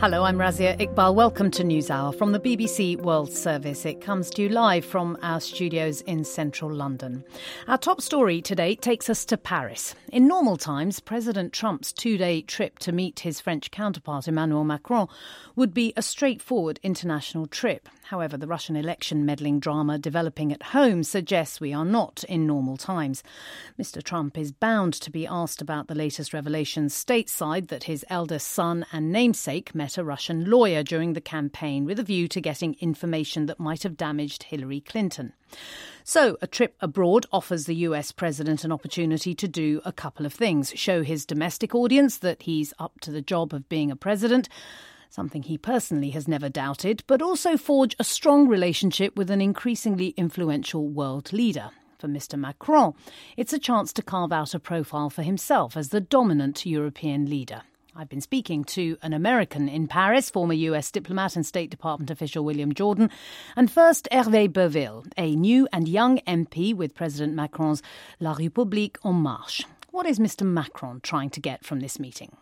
Hello, I'm Razia Iqbal. Welcome to NewsHour from the BBC World Service. It comes to you live from our studios in central London. Our top story today takes us to Paris. In normal times, President Trump's two day trip to meet his French counterpart Emmanuel Macron would be a straightforward international trip. However, the Russian election meddling drama developing at home suggests we are not in normal times. Mr. Trump is bound to be asked about the latest revelations stateside that his eldest son and namesake met a Russian lawyer during the campaign with a view to getting information that might have damaged Hillary Clinton. So, a trip abroad offers the US president an opportunity to do a couple of things show his domestic audience that he's up to the job of being a president, something he personally has never doubted, but also forge a strong relationship with an increasingly influential world leader. For Mr. Macron, it's a chance to carve out a profile for himself as the dominant European leader. I've been speaking to an American in Paris, former US diplomat and State Department official William Jordan, and first Hervé Berville, a new and young MP with President Macron's La République En Marche. What is Mr. Macron trying to get from this meeting?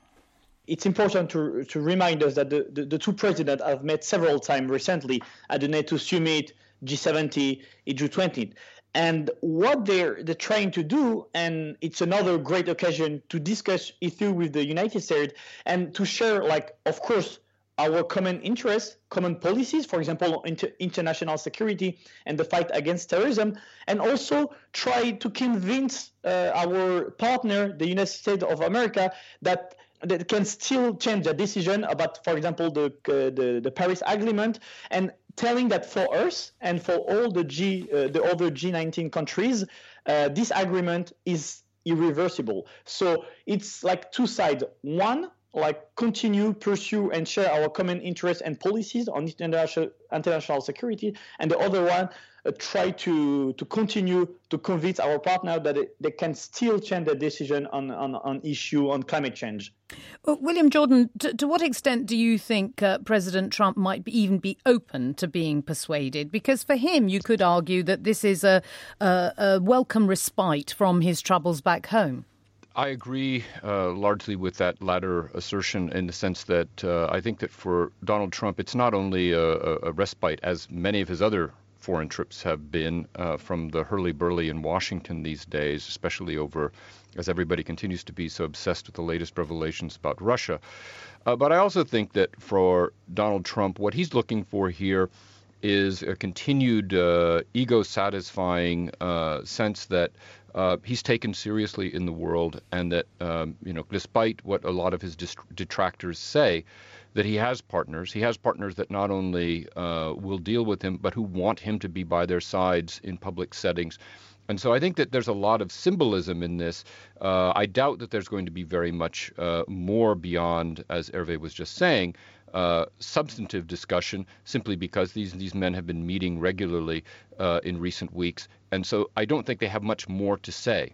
It's important to, to remind us that the, the, the two presidents have met several times recently at the NATO summit, G70, G20 and what they're they're trying to do and it's another great occasion to discuss issue with the united states and to share like of course our common interests common policies for example inter- international security and the fight against terrorism and also try to convince uh, our partner the united states of america that that can still change the decision about, for example, the, uh, the, the Paris Agreement, and telling that for us and for all the G, uh, the other G19 countries, uh, this agreement is irreversible. So it's like two sides. One, like continue, pursue, and share our common interests and policies on international international security, and the other one, try to to continue to convince our partner that it, they can still change their decision on on, on issue on climate change. Well, William Jordan, to, to, what extent do you think uh, President Trump might be, even be open to being persuaded? Because for him, you could argue that this is a, a, a welcome respite from his troubles back home. I agree uh, largely with that latter assertion in the sense that uh, I think that for Donald Trump, it's not only a, a, respite, as many of his other foreign trips have been uh, from the hurly burly in Washington these days, especially over as everybody continues to be so obsessed with the latest revelations about Russia. Uh, but I also think that for Donald Trump, what he's looking for here is a continued uh, ego satisfying uh, sense that uh, he's taken seriously in the world, and that um, you know, despite what a lot of his detractors say, that he has partners. He has partners that not only uh, will deal with him, but who want him to be by their sides in public settings. And so I think that there's a lot of symbolism in this. Uh, I doubt that there's going to be very much uh, more beyond, as Hervé was just saying, uh, substantive discussion simply because these these men have been meeting regularly uh, in recent weeks, and so I don't think they have much more to say.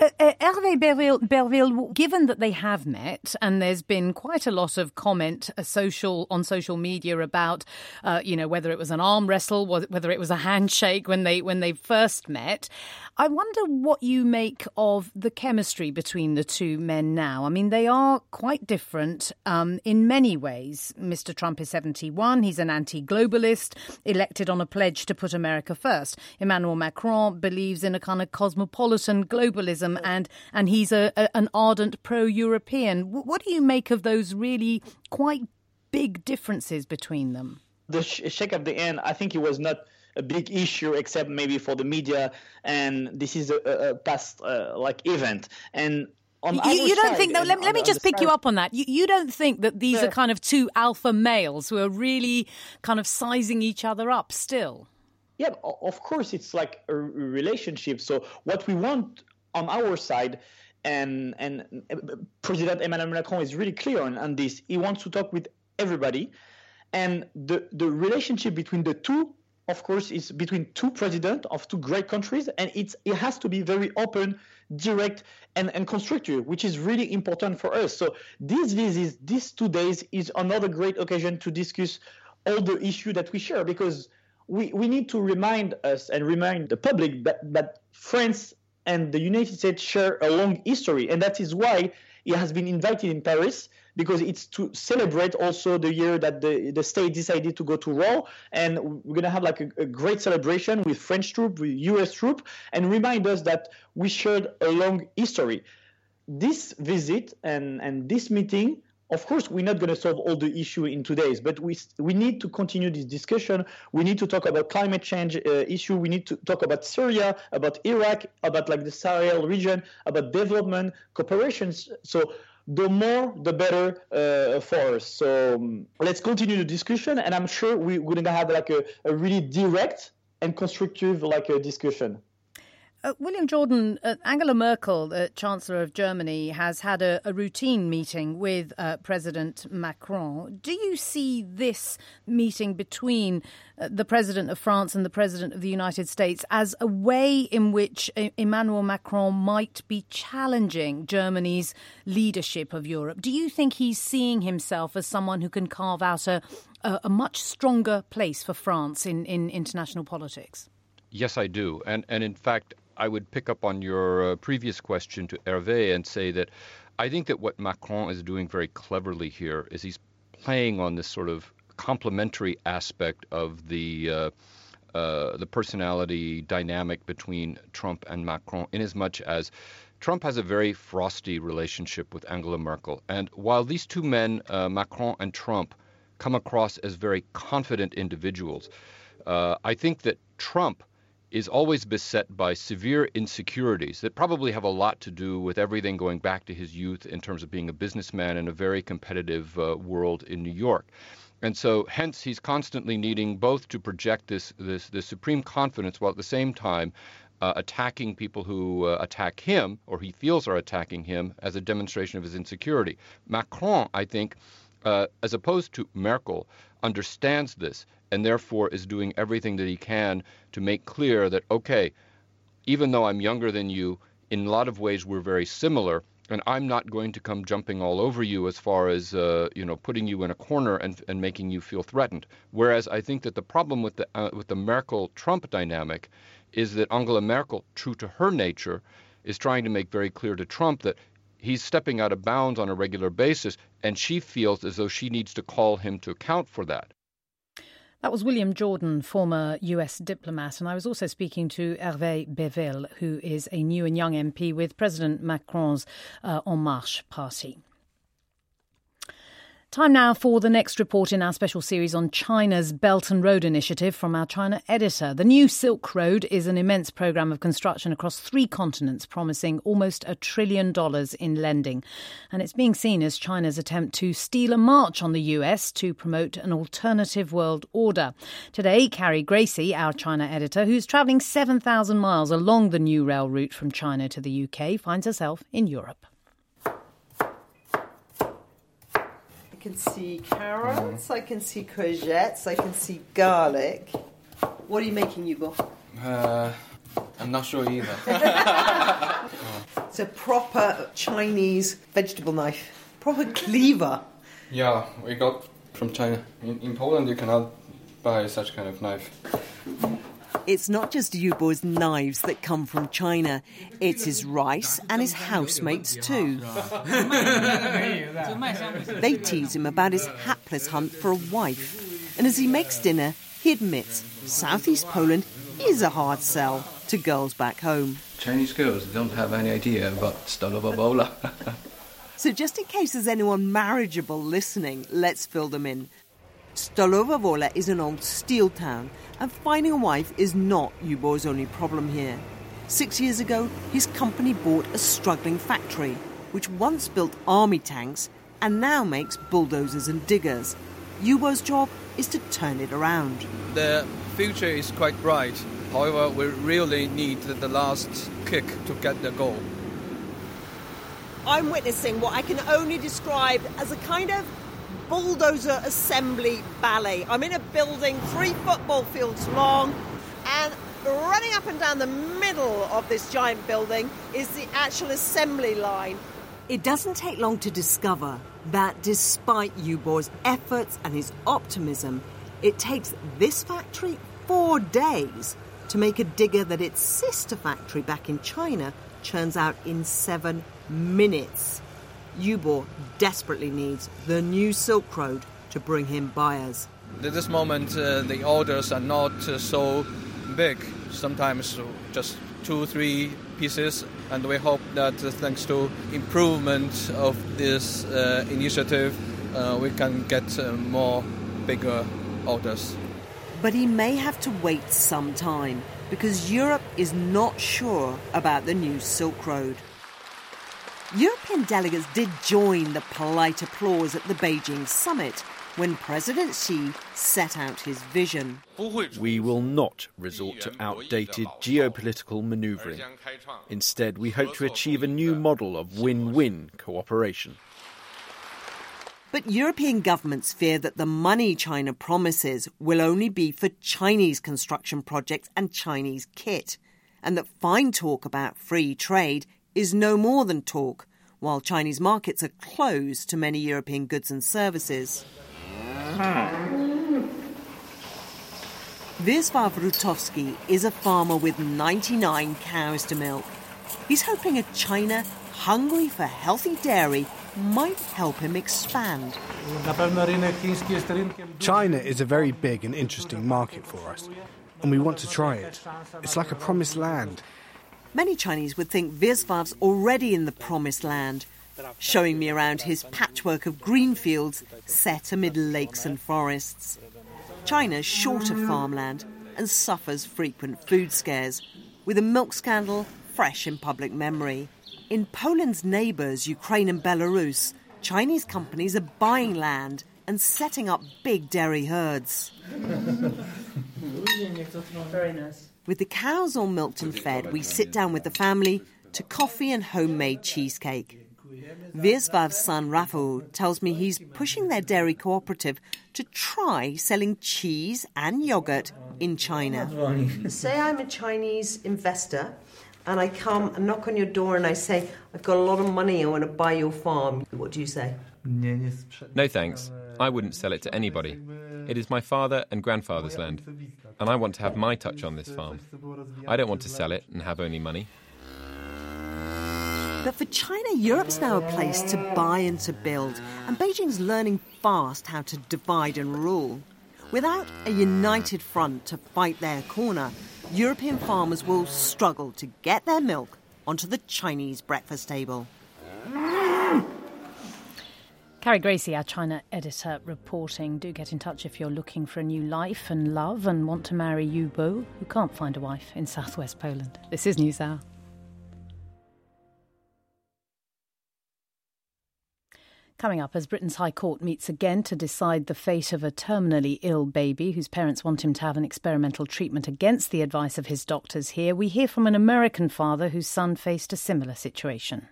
Uh, uh, Hervé given that they have met, and there's been quite a lot of comment uh, social on social media about, uh, you know, whether it was an arm wrestle, whether it was a handshake when they when they first met. I wonder what you make of the chemistry between the two men now. I mean, they are quite different um, in many ways. Mr. Trump is 71; he's an anti-globalist, elected on a pledge to put America first. Emmanuel Macron believes in a kind of cosmopolitan globalism and and he's a, a an ardent pro-European. What do you make of those really quite big differences between them? The shake at the end, I think it was not a big issue except maybe for the media, and this is a, a past uh, like event and. You, you, don't think that? Let, let me just pick you up on that. You, you don't think that these yeah. are kind of two alpha males who are really kind of sizing each other up still? Yeah, of course, it's like a relationship. So what we want on our side, and and uh, President Emmanuel Macron is really clear on, on this. He wants to talk with everybody, and the the relationship between the two, of course, is between two presidents of two great countries, and it's it has to be very open, direct, and and constructive, which is really important for us. So these visits, these two days, is another great occasion to discuss all the issue that we share because we, we need to remind us and remind the public that, that France and the United States share a long history, and that is why he has been invited in Paris because it's to celebrate also the year that the, the state decided to go to war. And we're going to have like a, a great celebration with French troops, with US troops, and remind us that we shared a long history. This visit and, and this meeting of course, we're not going to solve all the issue in two days, but we we need to continue this discussion. We need to talk about climate change uh, issue. We need to talk about Syria, about Iraq, about like the Sahel region, about development cooperations. So the more, the better uh, for us. So um, let's continue the discussion, and I'm sure we, we're going to have like a, a really direct and constructive like a discussion. Uh, William Jordan, uh, Angela Merkel, the Chancellor of Germany, has had a, a routine meeting with uh, President Macron. Do you see this meeting between uh, the President of France and the President of the United States as a way in which uh, Emmanuel Macron might be challenging Germany's leadership of Europe? Do you think he's seeing himself as someone who can carve out a, a, a much stronger place for France in, in international politics? Yes, I do. And, and in fact, I would pick up on your uh, previous question to Hervé and say that I think that what Macron is doing very cleverly here is he's playing on this sort of complementary aspect of the uh, uh, the personality dynamic between Trump and Macron, in as much as Trump has a very frosty relationship with Angela Merkel. And while these two men, uh, Macron and Trump, come across as very confident individuals, uh, I think that Trump is always beset by severe insecurities that probably have a lot to do with everything going back to his youth in terms of being a businessman in a very competitive uh, world in New York. And so, hence, he's constantly needing both to project this, this, this supreme confidence while at the same time uh, attacking people who uh, attack him or he feels are attacking him as a demonstration of his insecurity. Macron, I think, uh, as opposed to Merkel, understands this and therefore is doing everything that he can to make clear that, okay, even though I'm younger than you, in a lot of ways we're very similar, and I'm not going to come jumping all over you as far as uh, you know putting you in a corner and, and making you feel threatened. Whereas I think that the problem with the uh, with the Merkel-Trump dynamic is that Angela Merkel, true to her nature, is trying to make very clear to Trump that he's stepping out of bounds on a regular basis, and she feels as though she needs to call him to account for that. That was William Jordan, former US diplomat, and I was also speaking to Hervé Berville, who is a new and young MP with President Macron's uh, En Marche party. Time now for the next report in our special series on China's Belt and Road Initiative from our China editor. The new Silk Road is an immense program of construction across three continents, promising almost a trillion dollars in lending. And it's being seen as China's attempt to steal a march on the US to promote an alternative world order. Today, Carrie Gracie, our China editor, who's travelling 7,000 miles along the new rail route from China to the UK, finds herself in Europe. Can see carrots, I can see courgettes, I can see garlic. What are you making, Yubo? Uh, I'm not sure either. it's a proper Chinese vegetable knife, proper cleaver. Yeah, we got from China. In, in Poland, you cannot buy such kind of knife. It's not just Yubo's knives that come from China, it's his rice and his housemates too. they tease him about his hapless hunt for a wife, and as he makes dinner, he admits southeast Poland is a hard sell to girls back home. Chinese girls don't have any idea about Stalowa Wola. so, just in case there's anyone marriageable listening, let's fill them in. Stalowa Wola is an old steel town, and finding a wife is not Yubo's only problem here. Six years ago, his company bought a struggling factory, which once built army tanks and now makes bulldozers and diggers. Yubo's job is to turn it around. The future is quite bright. However, we really need the last kick to get the goal. I'm witnessing what I can only describe as a kind of bulldozer assembly ballet. I'm in a building three football fields long, and running up and down the middle of this giant building is the actual assembly line. It doesn't take long to discover that despite Yubo's efforts and his optimism, it takes this factory four days to make a digger that its sister factory back in China churns out in seven minutes. Yubo desperately needs the new Silk Road to bring him buyers. At this moment, uh, the orders are not uh, so big. Sometimes just two, three pieces, and we hope that uh, thanks to improvement of this uh, initiative, uh, we can get uh, more bigger orders. But he may have to wait some time because Europe is not sure about the new Silk Road. European delegates did join the polite applause at the Beijing summit when President Xi set out his vision. We will not resort to outdated geopolitical manoeuvring. Instead, we hope to achieve a new model of win win cooperation. But European governments fear that the money China promises will only be for Chinese construction projects and Chinese kit, and that fine talk about free trade is no more than talk, while Chinese markets are closed to many European goods and services. Hmm. Wiesław Rutowski is a farmer with 99 cows to milk. He's hoping a China hungry for healthy dairy might help him expand. China is a very big and interesting market for us, and we want to try it. It's like a promised land. Many Chinese would think Wiesław's already in the promised land, showing me around his patchwork of green fields set amid lakes and forests. China's short of farmland and suffers frequent food scares, with a milk scandal fresh in public memory. In Poland's neighbours, Ukraine and Belarus, Chinese companies are buying land and setting up big dairy herds. Very nice. With the cows all milked and fed, we sit down with the family to coffee and homemade cheesecake. Wiesław's son Rafał tells me he's pushing their dairy cooperative to try selling cheese and yogurt in China. Say I'm a Chinese investor and I come and knock on your door and I say, I've got a lot of money, I want to buy your farm. What do you say? No thanks. I wouldn't sell it to anybody. It is my father and grandfather's land, and I want to have my touch on this farm. I don't want to sell it and have only money. But for China, Europe's now a place to buy and to build, and Beijing's learning fast how to divide and rule. Without a united front to fight their corner, European farmers will struggle to get their milk onto the Chinese breakfast table. Carrie Gracie, our China editor, reporting. Do get in touch if you're looking for a new life and love and want to marry Yu Bo, who can't find a wife in southwest Poland. This is NewsHour. Coming up, as Britain's High Court meets again to decide the fate of a terminally ill baby whose parents want him to have an experimental treatment against the advice of his doctors here, we hear from an American father whose son faced a similar situation.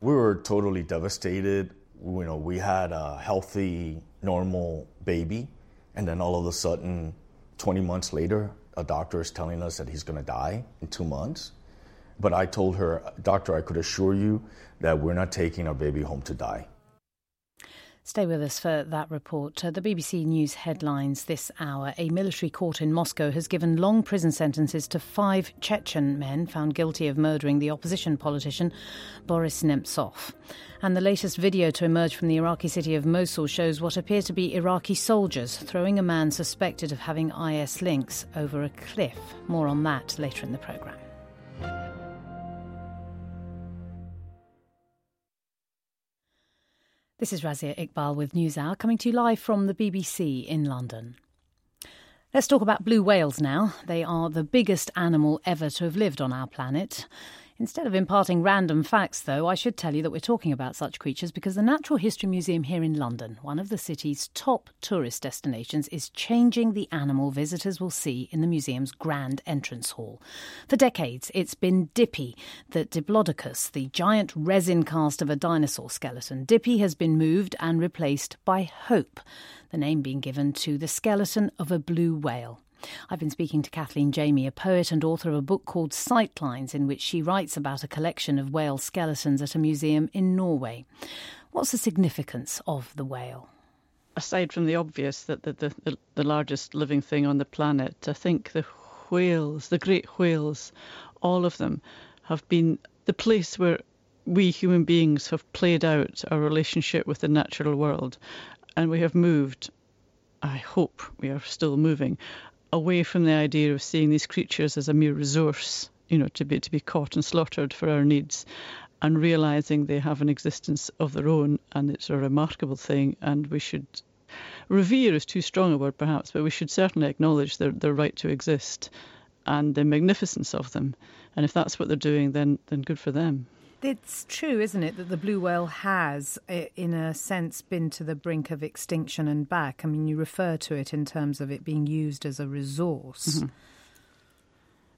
We were totally devastated. You know, we had a healthy, normal baby, and then all of a sudden, 20 months later, a doctor is telling us that he's going to die in two months. But I told her, Doctor, I could assure you that we're not taking our baby home to die. Stay with us for that report. Uh, the BBC News headlines this hour. A military court in Moscow has given long prison sentences to five Chechen men found guilty of murdering the opposition politician Boris Nemtsov. And the latest video to emerge from the Iraqi city of Mosul shows what appear to be Iraqi soldiers throwing a man suspected of having IS links over a cliff. More on that later in the programme. This is Razia Iqbal with NewsHour coming to you live from the BBC in London. Let's talk about blue whales now. They are the biggest animal ever to have lived on our planet. Instead of imparting random facts, though, I should tell you that we're talking about such creatures because the Natural History Museum here in London, one of the city's top tourist destinations, is changing the animal visitors will see in the museum's grand entrance hall. For decades, it's been Dippy, the Diplodocus, the giant resin cast of a dinosaur skeleton. Dippy has been moved and replaced by Hope, the name being given to the skeleton of a blue whale. I've been speaking to Kathleen Jamie, a poet and author of a book called Sightlines, in which she writes about a collection of whale skeletons at a museum in Norway. What's the significance of the whale? Aside from the obvious that the, the, the largest living thing on the planet, I think the whales, the great whales, all of them, have been the place where we human beings have played out our relationship with the natural world and we have moved, I hope we are still moving, away from the idea of seeing these creatures as a mere resource, you know, to be to be caught and slaughtered for our needs, and realizing they have an existence of their own and it's a remarkable thing and we should revere is too strong a word perhaps, but we should certainly acknowledge their, their right to exist and the magnificence of them. And if that's what they're doing, then then good for them. It's true, isn't it, that the blue whale has, in a sense, been to the brink of extinction and back. I mean, you refer to it in terms of it being used as a resource. Mm-hmm.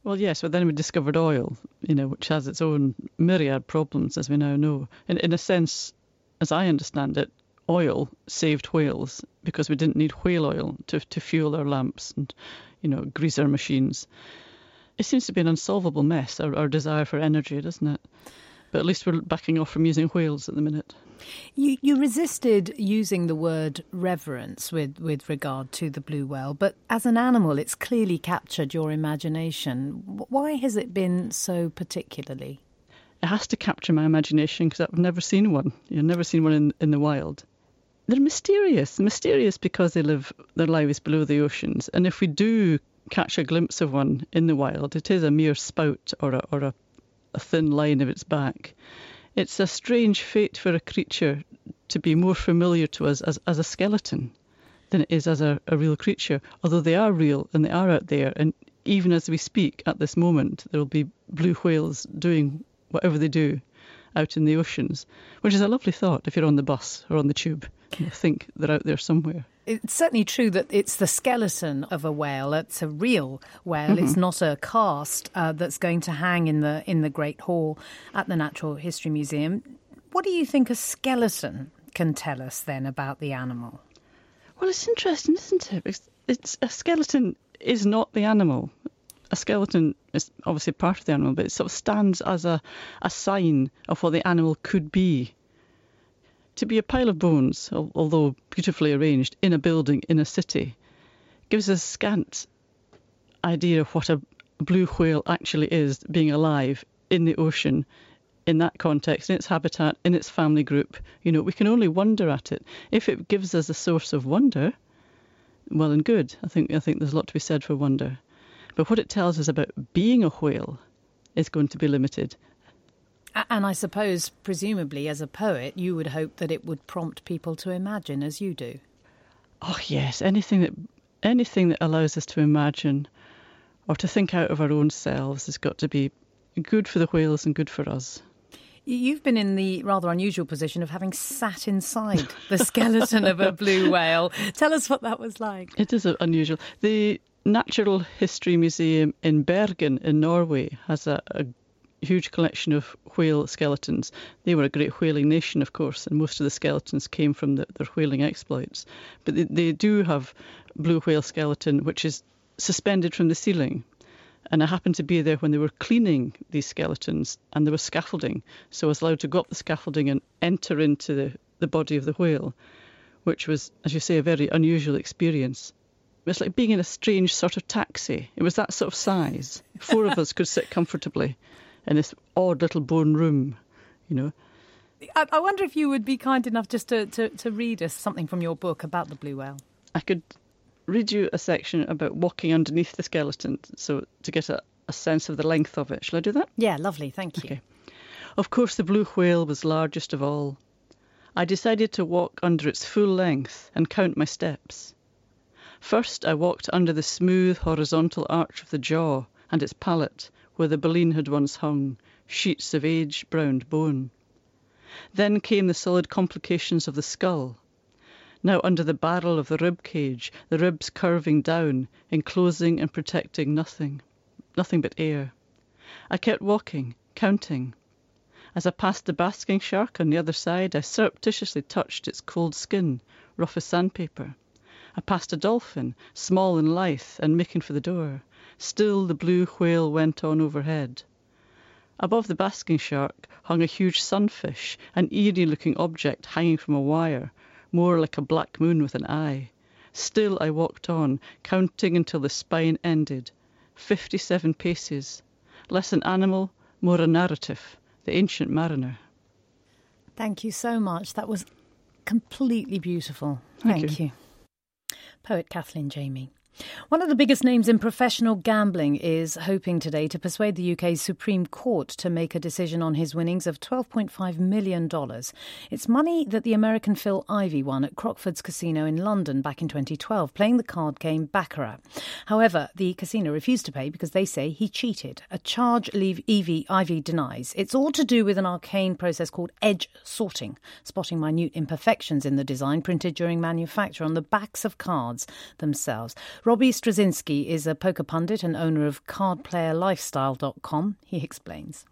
Well, yes, but then we discovered oil, you know, which has its own myriad problems, as we now know. In, in a sense, as I understand it, oil saved whales because we didn't need whale oil to, to fuel our lamps and, you know, grease our machines. It seems to be an unsolvable mess, our, our desire for energy, doesn't it? But at least we're backing off from using whales at the minute. You, you resisted using the word reverence with, with regard to the blue whale, but as an animal, it's clearly captured your imagination. Why has it been so particularly? It has to capture my imagination because I've never seen one. You've never seen one in, in the wild. They're mysterious, mysterious because they live their lives below the oceans. And if we do catch a glimpse of one in the wild, it is a mere spout or a, or a a thin line of its back. It's a strange fate for a creature to be more familiar to us as, as a skeleton than it is as a, a real creature, although they are real and they are out there. And even as we speak at this moment, there will be blue whales doing whatever they do out in the oceans, which is a lovely thought if you're on the bus or on the tube. You think they're out there somewhere. It's certainly true that it's the skeleton of a whale. It's a real whale. Mm-hmm. It's not a cast uh, that's going to hang in the in the Great Hall at the Natural History Museum. What do you think a skeleton can tell us then about the animal? Well, it's interesting, isn't it? It's, it's a skeleton is not the animal. A skeleton is obviously part of the animal, but it sort of stands as a, a sign of what the animal could be to be a pile of bones, although beautifully arranged, in a building in a city, gives us scant idea of what a blue whale actually is being alive in the ocean in that context, in its habitat, in its family group. You know, we can only wonder at it. If it gives us a source of wonder, well and good. I think I think there's a lot to be said for wonder. But what it tells us about being a whale is going to be limited. And I suppose, presumably, as a poet, you would hope that it would prompt people to imagine as you do. Oh yes, anything that anything that allows us to imagine or to think out of our own selves has got to be good for the whales and good for us. You've been in the rather unusual position of having sat inside the skeleton of a blue whale. Tell us what that was like. It is uh, unusual. The Natural History Museum in Bergen in Norway has a, a huge collection of whale skeletons. They were a great whaling nation, of course, and most of the skeletons came from the, their whaling exploits. But they, they do have blue whale skeleton, which is suspended from the ceiling. And I happened to be there when they were cleaning these skeletons, and there was scaffolding. So I was allowed to go up the scaffolding and enter into the, the body of the whale, which was, as you say, a very unusual experience. It was like being in a strange sort of taxi. It was that sort of size. Four of us could sit comfortably in this odd little bone room, you know. I, wonder if you would be kind enough just to, to, to read us something from your book about the blue whale. I could read you a section about walking underneath the skeleton, so to get a, a sense of the length of it. Shall I do that? Yeah, lovely. Thank you. Okay. Of course, the blue whale was largest of all. I decided to walk under its full length and count my steps. First, I walked under the smooth horizontal arch of the jaw and its palate, where the baleen had once hung, sheets of age-browned bone. Then came the solid complications of the skull. Now under the barrel of the rib cage, the ribs curving down, enclosing and protecting nothing, nothing but air. I kept walking, counting. As I passed the basking shark on the other side, I surreptitiously touched its cold skin, rough as sandpaper. I passed a dolphin, small and lithe, and making for the door. Still the blue whale went on overhead. Above the basking shark hung a huge sunfish, an eerie looking object hanging from a wire, more like a black moon with an eye. Still I walked on, counting until the spine ended. Fifty seven paces. Less an animal, more a narrative, the ancient mariner. Thank you so much. That was completely beautiful. Thank, Thank you. you. Poet Kathleen Jamie. One of the biggest names in professional gambling is hoping today to persuade the UK's Supreme Court to make a decision on his winnings of $12.5 million. It's money that the American Phil Ivey won at Crockford's Casino in London back in 2012, playing the card game Baccarat. However, the casino refused to pay because they say he cheated, a charge Ivey, Ivey denies. It's all to do with an arcane process called edge sorting, spotting minute imperfections in the design printed during manufacture on the backs of cards themselves. Robbie Strazynski is a poker pundit and owner of cardplayerlifestyle.com. He explains.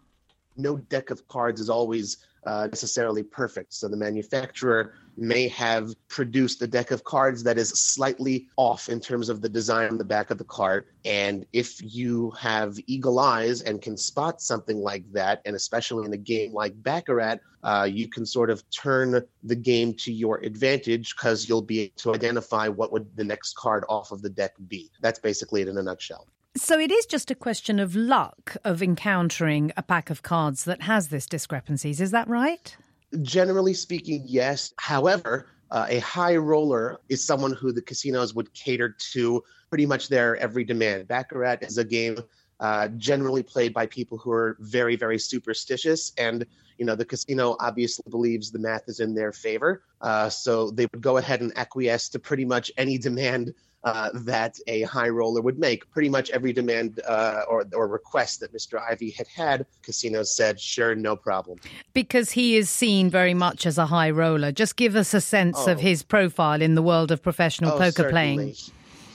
No deck of cards is always uh, necessarily perfect. So the manufacturer may have produced a deck of cards that is slightly off in terms of the design on the back of the card. And if you have eagle eyes and can spot something like that, and especially in a game like Baccarat, uh, you can sort of turn the game to your advantage because you'll be able to identify what would the next card off of the deck be. That's basically it in a nutshell. So it is just a question of luck of encountering a pack of cards that has this discrepancies. Is that right? Generally speaking, yes. However, uh, a high roller is someone who the casinos would cater to pretty much their every demand. Baccarat is a game uh, generally played by people who are very, very superstitious. And, you know, the casino obviously believes the math is in their favor. Uh, so they would go ahead and acquiesce to pretty much any demand uh, that a high roller would make. Pretty much every demand uh, or, or request that Mr. Ivey had had, casinos said, sure, no problem. Because he is seen very much as a high roller. Just give us a sense oh. of his profile in the world of professional oh, poker certainly. playing.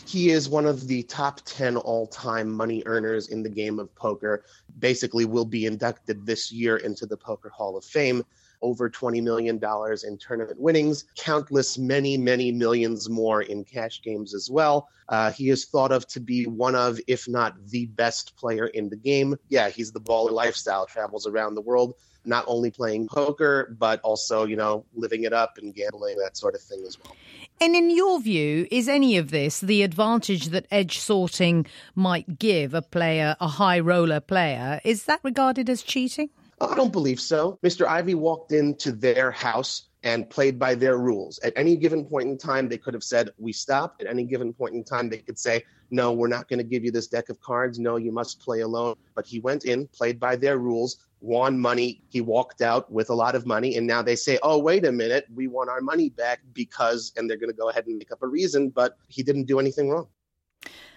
He is one of the top 10 all time money earners in the game of poker. Basically, will be inducted this year into the Poker Hall of Fame over $20 million in tournament winnings, countless, many, many millions more in cash games as well. Uh, he is thought of to be one of, if not the best player in the game. Yeah, he's the baller lifestyle, travels around the world, not only playing poker, but also, you know, living it up and gambling, that sort of thing as well. And in your view, is any of this the advantage that edge sorting might give a player, a high roller player? Is that regarded as cheating? I don't believe so. Mr. Ivey walked into their house and played by their rules. At any given point in time, they could have said, We stop. At any given point in time, they could say, No, we're not going to give you this deck of cards. No, you must play alone. But he went in, played by their rules, won money. He walked out with a lot of money. And now they say, Oh, wait a minute, we want our money back because, and they're going to go ahead and make up a reason, but he didn't do anything wrong.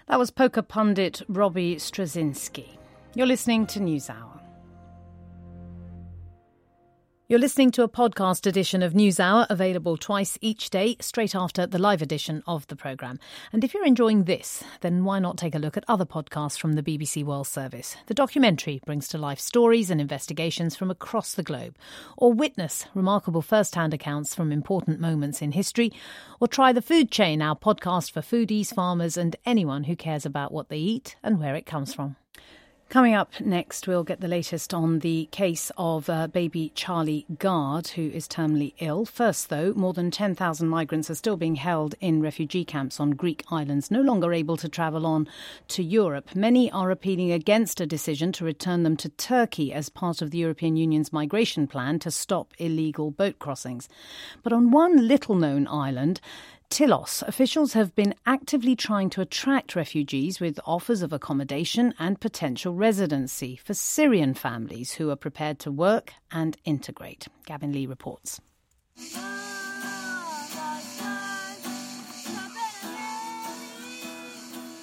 That was poker pundit Robbie Strazynski. You're listening to NewsHour. You're listening to a podcast edition of NewsHour, available twice each day, straight after the live edition of the programme. And if you're enjoying this, then why not take a look at other podcasts from the BBC World Service? The documentary brings to life stories and investigations from across the globe. Or witness remarkable first hand accounts from important moments in history. Or try The Food Chain, our podcast for foodies, farmers, and anyone who cares about what they eat and where it comes from. Coming up next, we'll get the latest on the case of uh, baby Charlie Gard, who is terminally ill. First, though, more than 10,000 migrants are still being held in refugee camps on Greek islands, no longer able to travel on to Europe. Many are appealing against a decision to return them to Turkey as part of the European Union's migration plan to stop illegal boat crossings. But on one little known island, Tilos, officials have been actively trying to attract refugees with offers of accommodation and potential residency for Syrian families who are prepared to work and integrate. Gavin Lee reports.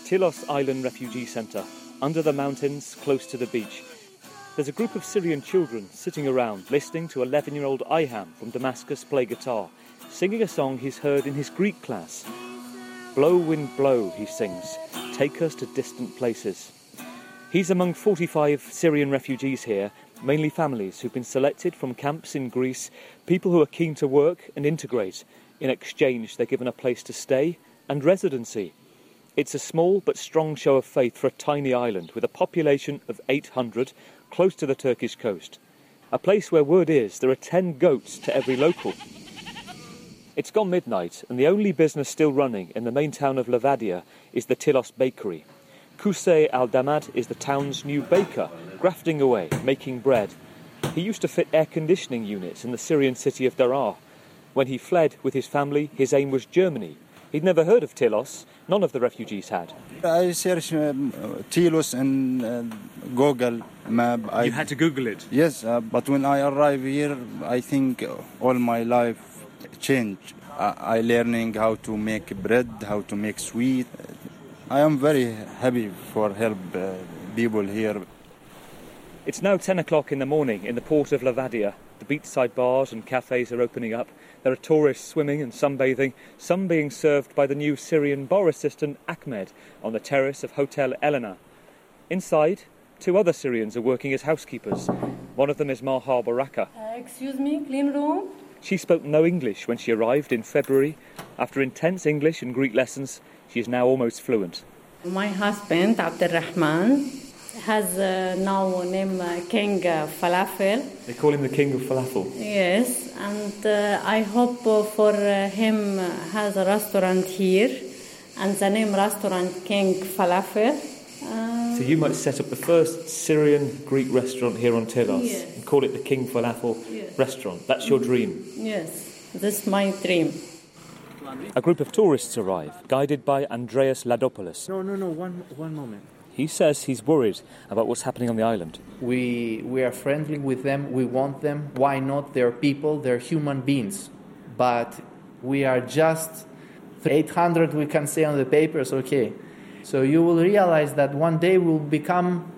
Tilos Island Refugee Centre, under the mountains, close to the beach. There's a group of Syrian children sitting around listening to 11 year old Iham from Damascus play guitar singing a song he's heard in his Greek class. Blow, wind, blow, he sings, take us to distant places. He's among 45 Syrian refugees here, mainly families who've been selected from camps in Greece, people who are keen to work and integrate. In exchange, they're given a place to stay and residency. It's a small but strong show of faith for a tiny island with a population of 800 close to the Turkish coast. A place where word is there are 10 goats to every local. It's gone midnight, and the only business still running in the main town of Livadia is the Tilos Bakery. Kusei Al Damad is the town's new baker, grafting away, making bread. He used to fit air conditioning units in the Syrian city of Daraa. When he fled with his family, his aim was Germany. He'd never heard of Tilos, none of the refugees had. I searched um, Tilos in uh, Google map. I, You had to Google it? Yes, uh, but when I arrived here, I think all my life changed. I, I learning how to make bread, how to make sweet. I am very happy for help uh, people here. It's now 10 o'clock in the morning in the port of Livadia. The beachside bars and cafes are opening up. There are tourists swimming and sunbathing, some being served by the new Syrian bar assistant Ahmed on the terrace of Hotel Elena. Inside, two other Syrians are working as housekeepers. One of them is Maha Baraka. Uh, excuse me, clean room? She spoke no English when she arrived in February. After intense English and Greek lessons, she is now almost fluent. My husband, Abdurrahman, has uh, now name uh, King uh, Falafel. They call him the king of falafel. Yes, and uh, I hope uh, for uh, him uh, has a restaurant here, and the name restaurant King Falafel. So you might set up the first Syrian Greek restaurant here on Tilos Yes. and call it the King Falafel Yes. restaurant. That's your dream. yes, this is my dream. A group of tourists arrive, guided by Andreas Ladopoulos. No, no, no. One, one moment. He says he's worried about what's happening on the island. We we are friendly with them. We want them. Why not? They're people. They're human beings. But we are just 800. We can say on the papers. Okay. So you will realize that one day we'll become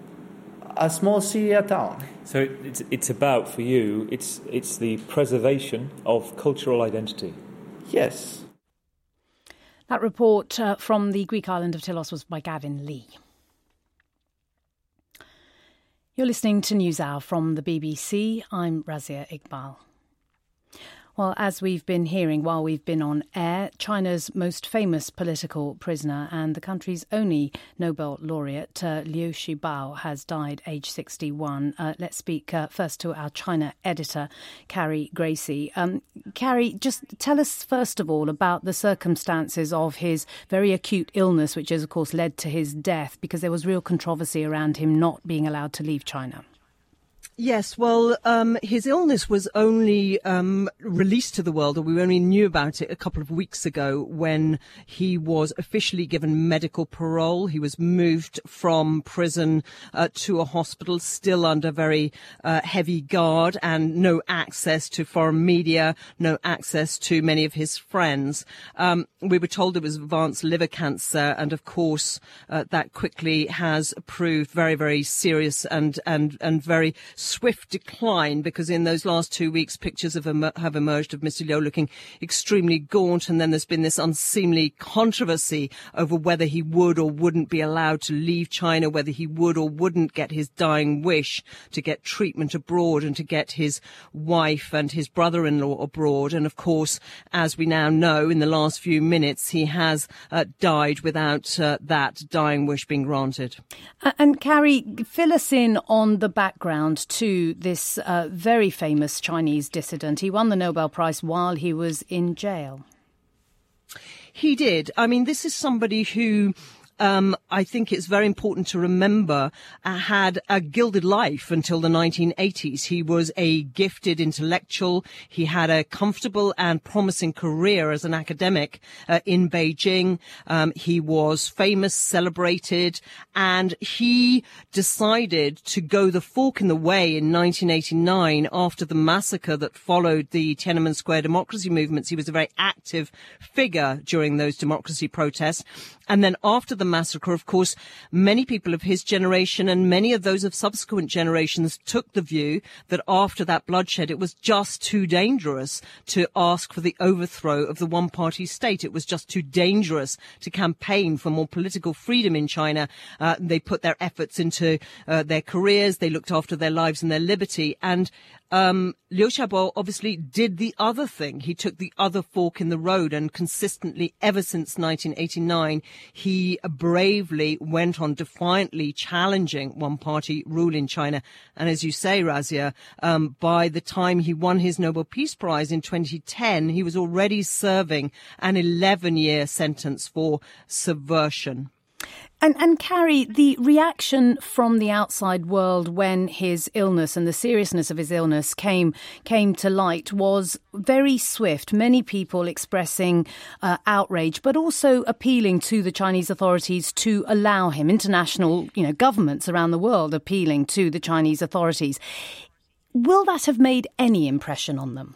a small Syria town. So it's, it's about, for you, it's, it's the preservation of cultural identity. Yes. That report uh, from the Greek island of Tilos was by Gavin Lee. You're listening to NewsHour from the BBC. I'm Razia Iqbal. Well, as we've been hearing while we've been on air, China's most famous political prisoner and the country's only Nobel laureate, uh, Liu Xiaobo, has died aged 61. Uh, let's speak uh, first to our China editor, Carrie Gracie. Um, Carrie, just tell us first of all about the circumstances of his very acute illness, which has, of course, led to his death, because there was real controversy around him not being allowed to leave China. Yes, well, um, his illness was only um, released to the world, or we only knew about it a couple of weeks ago when he was officially given medical parole. He was moved from prison uh, to a hospital, still under very uh, heavy guard and no access to foreign media, no access to many of his friends. Um, we were told it was advanced liver cancer, and of course, uh, that quickly has proved very, very serious and and and very swift decline because in those last two weeks, pictures have, emer- have emerged of Mr. Liu looking extremely gaunt, and then there's been this unseemly controversy over whether he would or wouldn't be allowed to leave China, whether he would or wouldn't get his dying wish to get treatment abroad and to get his wife and his brother-in-law abroad. And of course, as we now know, in the last few minutes, he has uh, died without uh, that dying wish being granted. Uh, And Carrie, fill us in on the background to this uh, very famous Chinese dissident. He won the Nobel Prize while he was in jail. He did. I mean, this is somebody who. Um, I think it's very important to remember uh, had a gilded life until the 1980s. He was a gifted intellectual. He had a comfortable and promising career as an academic uh, in Beijing. Um, he was famous, celebrated, and he decided to go the fork in the way in 1989 after the massacre that followed the Tiananmen Square democracy movements. He was a very active figure during those democracy protests. And then after the massacre, of course, many people of his generation and many of those of subsequent generations took the view that after that bloodshed, it was just too dangerous to ask for the overthrow of the one party state. It was just too dangerous to campaign for more political freedom in China. Uh, they put their efforts into uh, their careers. They looked after their lives and their liberty. And um, Liu Xiaobo obviously did the other thing. He took the other fork in the road and consistently, ever since 1989, he bravely went on defiantly challenging one party rule in China. And as you say, Razia, um, by the time he won his Nobel Peace Prize in 2010, he was already serving an 11 year sentence for subversion. And, and Carrie, the reaction from the outside world when his illness and the seriousness of his illness came came to light was very swift. Many people expressing uh, outrage, but also appealing to the Chinese authorities to allow him. International, you know, governments around the world appealing to the Chinese authorities. Will that have made any impression on them?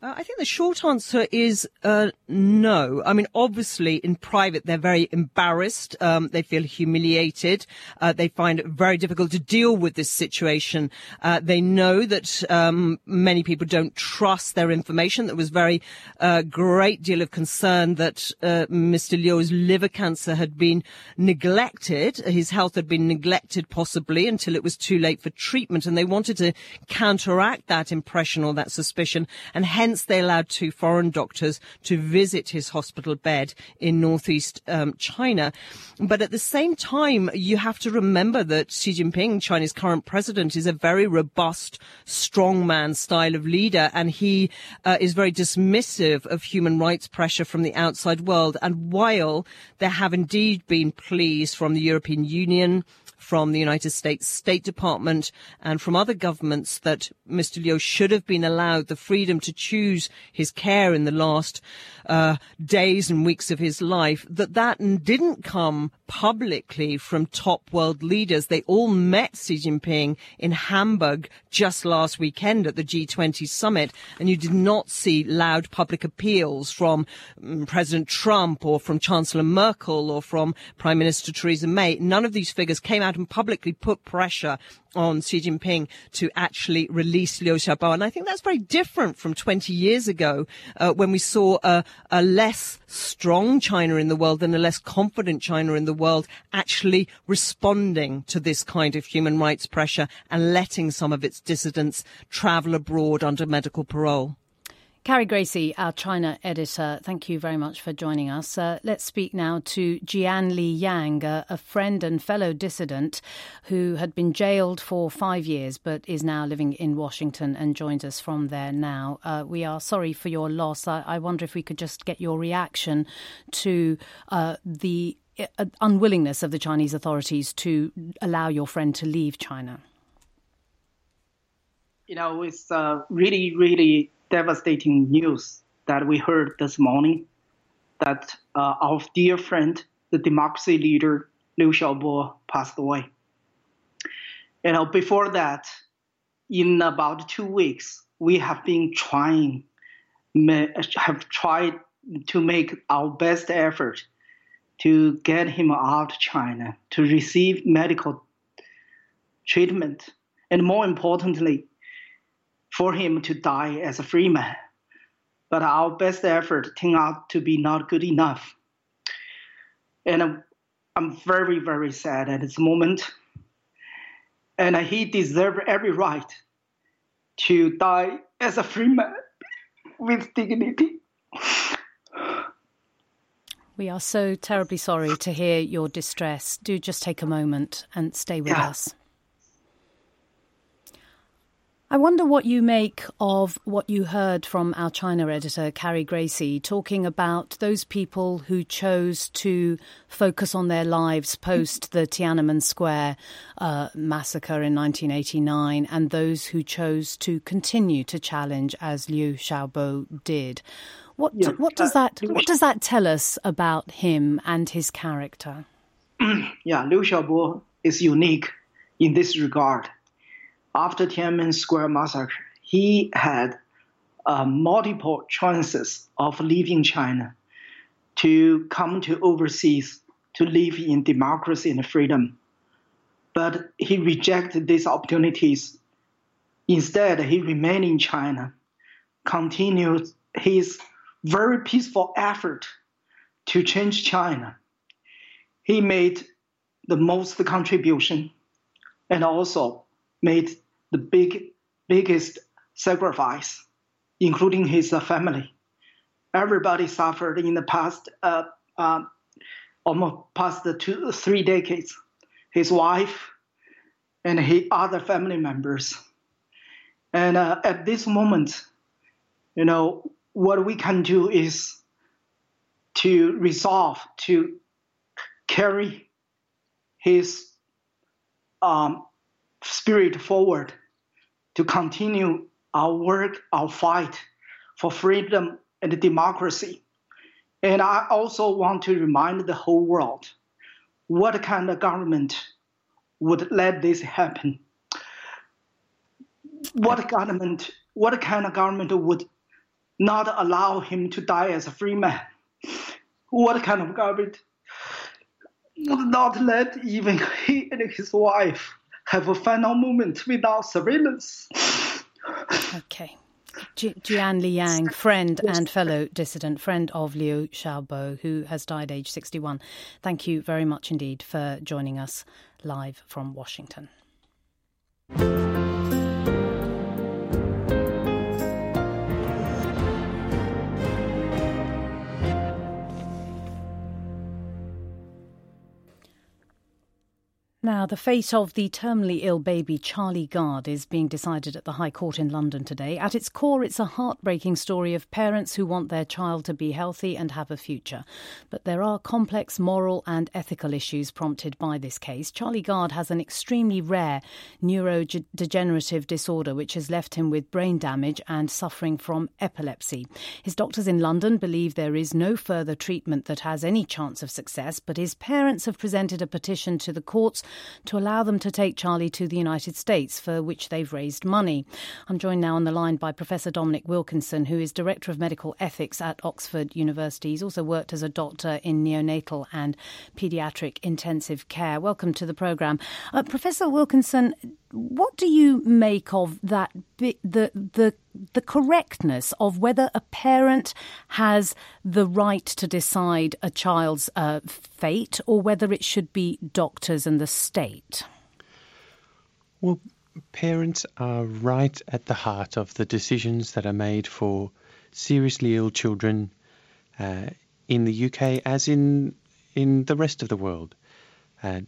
Uh, I think the short answer is uh, no. I mean, obviously, in private, they're very embarrassed. Um, they feel humiliated. Uh, they find it very difficult to deal with this situation. Uh, they know that um, many people don't trust their information. There was very uh, great deal of concern that Mr. Liu's liver cancer had been neglected. His health had been neglected, possibly until it was too late for treatment, and they wanted to counteract that impression or that suspicion, and hence Hence, they allowed two foreign doctors to visit his hospital bed in northeast um, China. But at the same time, you have to remember that Xi Jinping, China's current president, is a very robust, strongman style of leader, and he uh, is very dismissive of human rights pressure from the outside world. And while there have indeed been pleas from the European Union, from the United States State Department and from other governments that Mr. Liu should have been allowed the freedom to choose his care in the last uh, days and weeks of his life, that that didn't come publicly from top world leaders. They all met Xi Jinping in Hamburg just last weekend at the G20 summit, and you did not see loud public appeals from um, President Trump or from Chancellor Merkel or from Prime Minister Theresa May. None of these figures came out and publicly put pressure on Xi Jinping to actually release Liu Xiaobo. And I think that's very different from 20 years ago uh, when we saw a, a less strong China in the world and a less confident China in the world actually responding to this kind of human rights pressure and letting some of its dissidents travel abroad under medical parole. Carrie Gracie, our China editor, thank you very much for joining us. Uh, let's speak now to Jianli Yang, a, a, friend and fellow dissident who had been jailed for five years but is now living in Washington and joins us from there now. Uh, we are sorry for your loss. I, I, wonder if we could just get your reaction to uh, the uh, unwillingness of the Chinese authorities to allow your friend to leave China. You know, it's uh, really, really devastating news that we heard this morning that uh, our dear friend, the democracy leader Liu Xiaobo, passed away. You know, before that, in about two weeks, we have been trying, have tried to make our best effort to get him out of China to receive medical treatment, and more importantly, for him to die as a free man. But our best effort turned out to be not good enough. And I'm very, very sad at this moment. And he deserved every right to die as a free man with dignity. We are so terribly sorry to hear your distress. Do just take a moment and stay with yeah. us. I wonder what you make of what you heard from our China editor, Carrie Gracie, talking about those people who chose to focus on their lives post the Tiananmen Square uh, massacre in 1989 and those who chose to continue to challenge as Liu Xiaobo did. What, yeah, what does uh, that what does that tell us about him and his character? Yeah, Liu Xiaobo is unique in this regard after Tiananmen Square massacre, he had uh, multiple chances of leaving China to come to overseas to live in democracy and freedom. But he rejected these opportunities. Instead, he remained in China, continued his very peaceful effort to change China. He made the most contribution and also made the big, biggest sacrifice, including his family. Everybody suffered in the past, uh, uh, almost past two, three decades. His wife and his other family members. And uh, at this moment, you know, what we can do is to resolve to carry his um, spirit forward to continue our work, our fight for freedom and democracy. And I also want to remind the whole world what kind of government would let this happen. What government, what kind of government would not allow him to die as a free man? What kind of government would not let even he and his wife have a final moment without surveillance? Okay. Jianli Yang, friend and fellow dissident, friend of Liu Xiaobo, who has died aged 61. Thank you very much indeed for joining us live from Washington. Now, the fate of the terminally ill baby Charlie Gard is being decided at the High Court in London today. At its core, it's a heartbreaking story of parents who want their child to be healthy and have a future. But there are complex moral and ethical issues prompted by this case. Charlie Gard has an extremely rare neurodegenerative disorder which has left him with brain damage and suffering from epilepsy. His doctors in London believe there is no further treatment that has any chance of success, but his parents have presented a petition to the courts to allow them to take Charlie to the United States, for which they've raised money. I'm joined now on the line by Professor Dominic Wilkinson, who is Director of Medical Ethics at Oxford University. He's also worked as a doctor in neonatal and paediatric intensive care. Welcome to the programme. Uh, Professor Wilkinson, what do you make of that the the the correctness of whether a parent has the right to decide a child's uh, fate or whether it should be doctors and the state? Well, parents are right at the heart of the decisions that are made for seriously ill children uh, in the UK as in in the rest of the world. Uh,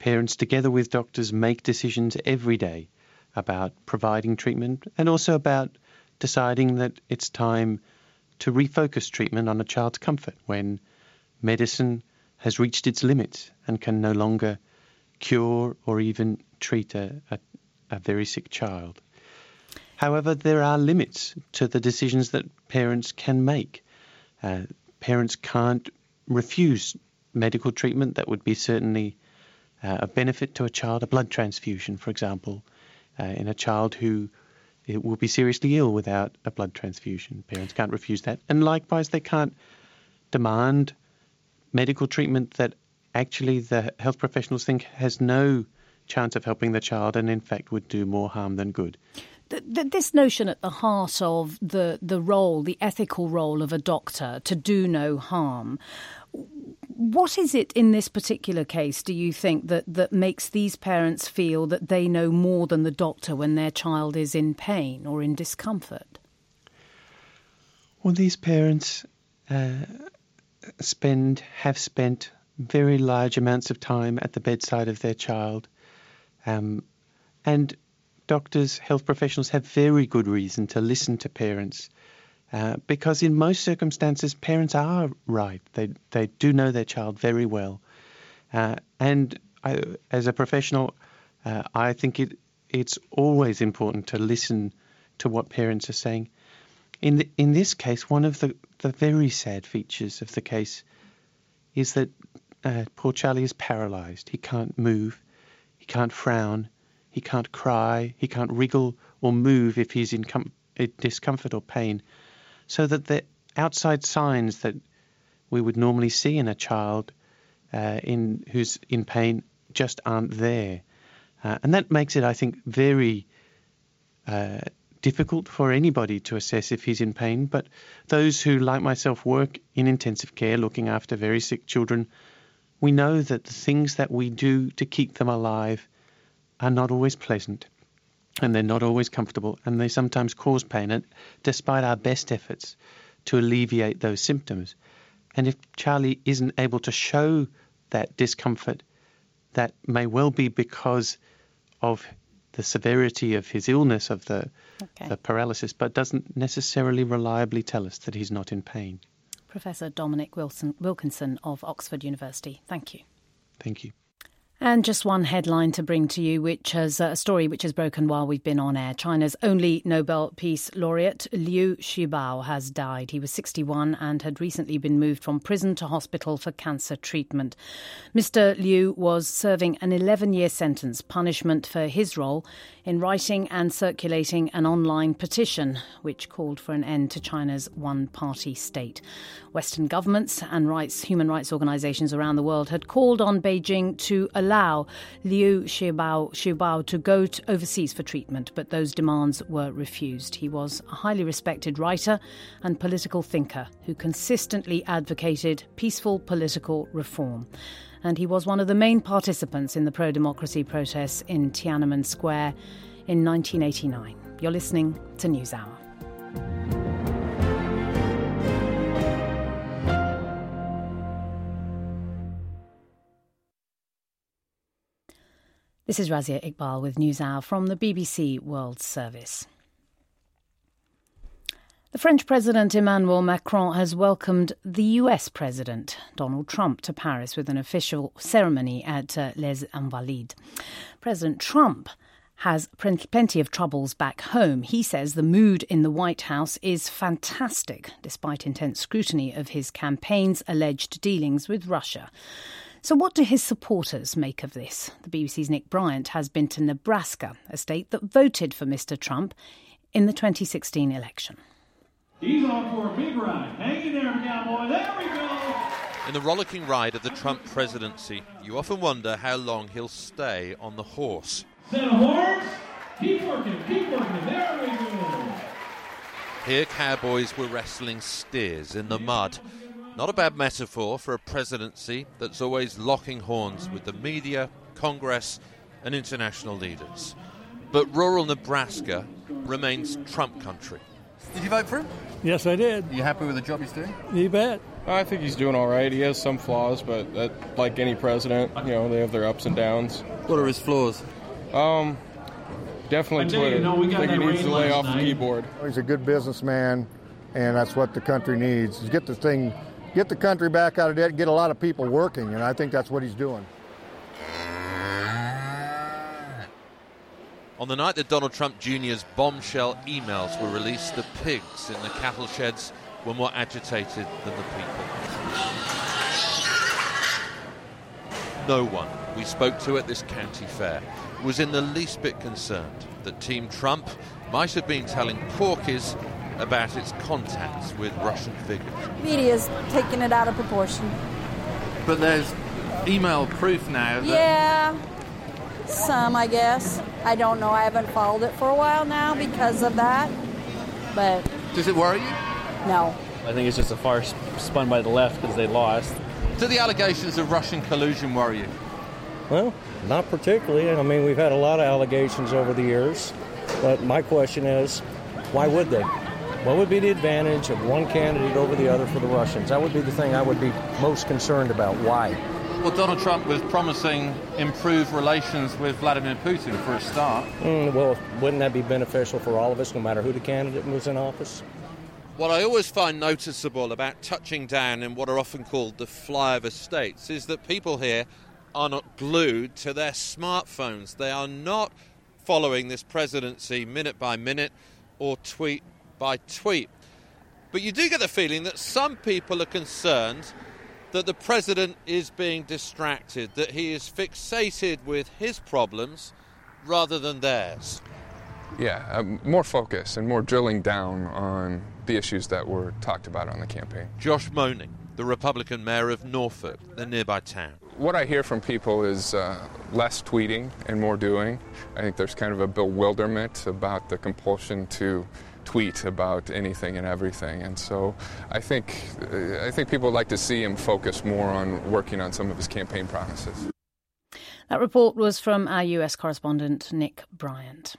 Parents, together with doctors, make decisions every day about providing treatment and also about deciding that it's time to refocus treatment on a child's comfort when medicine has reached its limits and can no longer cure or even treat a, a, a very sick child. However, there are limits to the decisions that parents can make. Uh, parents can't refuse medical treatment that would be certainly uh, a benefit to a child, a blood transfusion, for example, uh, in a child who it will be seriously ill without a blood transfusion. Parents can't refuse that. And likewise, they can't demand medical treatment that actually the health professionals think has no chance of helping the child and, in fact, would do more harm than good. This notion at the heart of the, the role, the ethical role of a doctor to do no harm, what is it in this particular case, do you think, that, that makes these parents feel that they know more than the doctor when their child is in pain or in discomfort? Well, these parents uh, spend, have spent very large amounts of time at the bedside of their child. Um, and doctors, health professionals have very good reason to listen to parents uh, because in most circumstances, parents are right. They they do know their child very well, uh, and I, as a professional, uh, I think it it's always important to listen to what parents are saying. In the, in this case, one of the, the very sad features of the case is that uh, poor Charlie is paralyzed. He can't move, he can't frown, he can't cry, he can't wriggle or move if he's in com- discomfort or pain so that the outside signs that we would normally see in a child uh, in who's in pain just aren't there. Uh, and that makes it, I think, very uh, difficult for anybody to assess if he's in pain. But those who, like myself, work in intensive care looking after very sick children, we know that the things that we do to keep them alive are not always pleasant and they're not always comfortable, and they sometimes cause pain, and despite our best efforts to alleviate those symptoms. And if Charlie isn't able to show that discomfort, that may well be because of the severity of his illness, of the, okay. the paralysis, but doesn't necessarily reliably tell us that he's not in pain. Professor Dominic Wilson, Wilkinson of Oxford University, thank you. Thank you. And just one headline to bring to you, which has uh, a story which has broken while we've been on air. China's only Nobel Peace Laureate, Liu Xiaobo, has died. He was 61 and had recently been moved from prison to hospital for cancer treatment. Mr. Liu was serving an 11 year sentence, punishment for his role in writing and circulating an online petition which called for an end to China's one party state. Western governments and rights, human rights organizations around the world had called on Beijing to allow Liu Xiaobo, Xiaobo to go to overseas for treatment, but those demands were refused. He was a highly respected writer and political thinker who consistently advocated peaceful political reform and he was one of the main participants in the pro democracy protests in Tiananmen Square in 1989. You're listening to NewsHour. This is Razia Iqbal with NewsHour from the BBC World Service. The French President Emmanuel Macron has welcomed the US President Donald Trump to Paris with an official ceremony at uh, Les Invalides. President Trump has plenty of troubles back home. He says the mood in the White House is fantastic, despite intense scrutiny of his campaign's alleged dealings with Russia. So, what do his supporters make of this? The BBC's Nick Bryant has been to Nebraska, a state that voted for Mr. Trump in the 2016 election. He's on for a big ride. Hang in there, cowboy. There we go. In the rollicking ride of the Trump presidency, you often wonder how long he'll stay on the horse. Set of horns. Keep working, keep working. There we go. Here, cowboys were wrestling steers in the mud. Not a bad metaphor for a presidency that's always locking horns with the media, Congress, and international leaders. But rural Nebraska remains Trump country. Did you vote for him? Yes, I did. Are you happy with the job he's doing? You bet. I think he's doing all right. He has some flaws, but that, like any president, you know, they have their ups and downs. What are his flaws? Um, definitely Twitter. You know, I think he needs to lay off night. the keyboard. He's a good businessman, and that's what the country needs: get the thing, get the country back out of debt, get a lot of people working, and I think that's what he's doing. On the night that Donald Trump Jr.'s bombshell emails were released, the pigs in the cattle sheds were more agitated than the people. No one we spoke to at this county fair was in the least bit concerned that Team Trump might have been telling porkies about its contacts with Russian figures. Media's taking it out of proportion. But there's email proof now. yeah, some, I guess. I don't know. I haven't followed it for a while now because of that. But does it worry you? No. I think it's just a farce spun by the left because they lost. Do the allegations of Russian collusion worry you? Well, not particularly. I mean, we've had a lot of allegations over the years. But my question is, why would they? What would be the advantage of one candidate over the other for the Russians? That would be the thing I would be most concerned about. Why? Well, Donald Trump was promising improved relations with Vladimir Putin for a start. Mm, well, wouldn't that be beneficial for all of us, no matter who the candidate was in office? What I always find noticeable about touching down in what are often called the flyover states is that people here are not glued to their smartphones. They are not following this presidency minute by minute or tweet by tweet. But you do get the feeling that some people are concerned that the president is being distracted, that he is fixated with his problems rather than theirs. Yeah, uh, more focus and more drilling down on the issues that were talked about on the campaign. Josh Moenning, the Republican mayor of Norfolk, the nearby town. What I hear from people is uh, less tweeting and more doing. I think there's kind of a bewilderment about the compulsion to tweet about anything and everything. And so I think, I think people would like to see him focus more on working on some of his campaign promises. That report was from our US correspondent, Nick Bryant.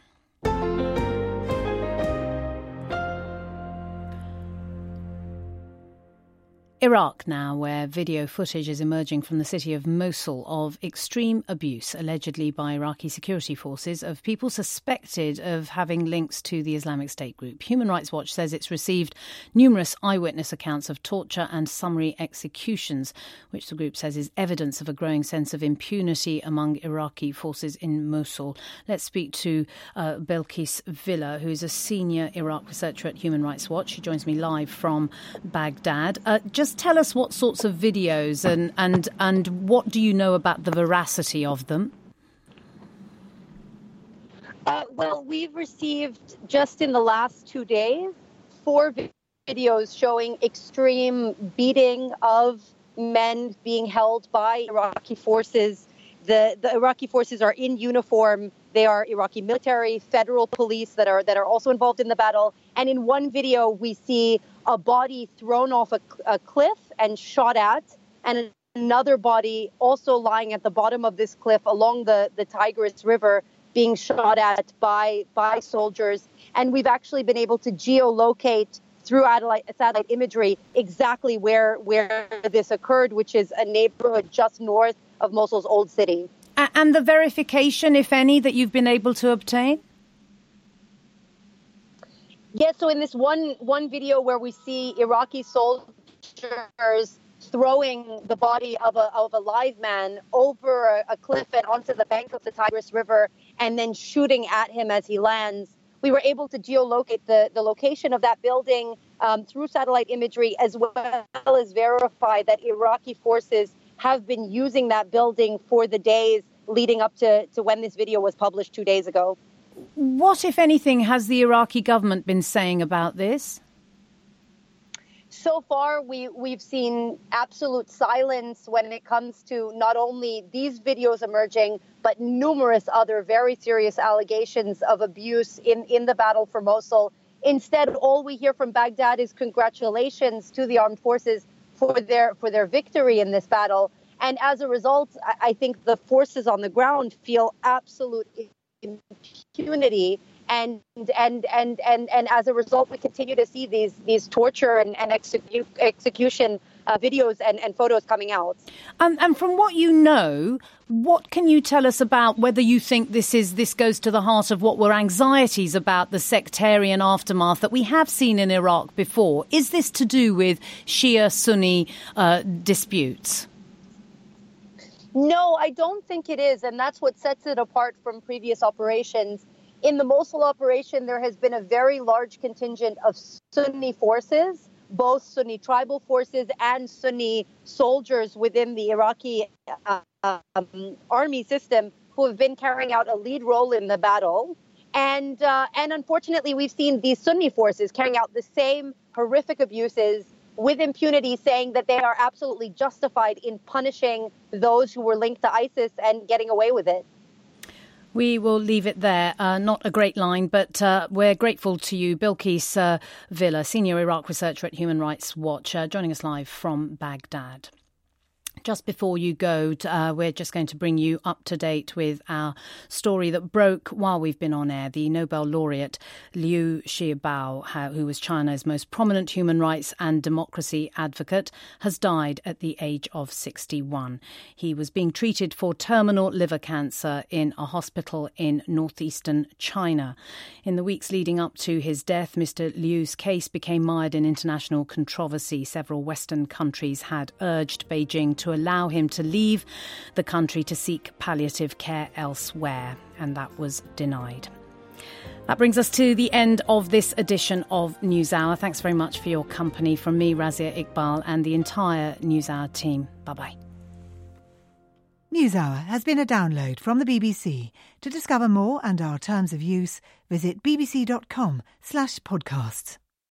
Iraq now, where video footage is emerging from the city of Mosul of extreme abuse, allegedly by Iraqi security forces, of people suspected of having links to the Islamic State group. Human Rights Watch says it's received numerous eyewitness accounts of torture and summary executions, which the group says is evidence of a growing sense of impunity among Iraqi forces in Mosul. Let's speak to uh, Belkis Wille, who's a senior Iraq researcher at Human Rights Watch. She joins me live from Baghdad. Uh, just tell us what sorts of videos and, and, and what do you know about the veracity of them? Uh, well, we've received just in the last two days four videos showing extreme beating of men being held by Iraqi forces. The, the Iraqi forces are in uniform. They are Iraqi military, federal police that are that are also involved in the battle. And in one video, we see a body thrown off a, a cliff and shot at, and another body also lying at the bottom of this cliff along the, the Tigris River being shot at by by soldiers. And we've actually been able to geolocate through satellite imagery exactly where where this occurred, which is a neighborhood just north of Mosul's old city. And the verification, if any, that you've been able to obtain? Yeah, so in this one one video where we see Iraqi soldiers throwing the body of a of a live man over a, a cliff and onto the bank of the Tigris River and then shooting at him as he lands, we were able to geolocate the, the location of that building um, through satellite imagery as well as verify that Iraqi forces have been using that building for the days leading up to, to when this video was published two days ago. What, if anything, has the Iraqi government been saying about this? So far, we, we've seen absolute silence when it comes to not only these videos emerging, but numerous other very serious allegations of abuse in, in the battle for Mosul. Instead, all we hear from Baghdad is congratulations to the armed forces for their for their victory in this battle. And as a result, I think the forces on the ground feel absolute impunity. And and and and and as a result we continue to see these these torture and, and execu- execution uh, videos and, and photos coming out. And from what you know what can you tell us about whether you think this is this goes to the heart of what were anxieties about the sectarian aftermath that we have seen in Iraq before? Is this to do with Shia Sunni uh, disputes no, I don't think it is. And that's what sets it apart from previous operations. In the Mosul operation, there has been a very large contingent of Sunni forces, both Sunni tribal forces and Sunni soldiers within the Iraqi um, army system who have been carrying out a lead role in the battle. And, uh, and unfortunately, we've seen these Sunni forces carrying out the same horrific abuses with impunity, saying that they are absolutely justified in punishing those who were linked to ISIS and getting away with it. We will leave it there. Uh, not a great line, but uh, we're grateful to you, Belkis uh, Wille, senior Iraq researcher at Human Rights Watch, uh, joining us live from Baghdad. Just before you go, uh, we're just going to bring you up to date with our story that broke while we've been on air. The Nobel laureate Liu Xiaobo, who was China's most prominent human rights and democracy advocate, has died at the age of 61. He was being treated for terminal liver cancer in a hospital in northeastern China. In the weeks leading up to his death, Mr. Liu's case became mired in international controversy. Several Western countries had urged Beijing to allow him to leave the country to seek palliative care elsewhere, and that was denied. That brings us to the end of this edition of NewsHour. Thanks very much for your company from me, Razia Iqbal, and the entire NewsHour team. Bye bye. NewsHour has been a download from the BBC. To discover more and our terms of use, visit bbc.com/podcasts.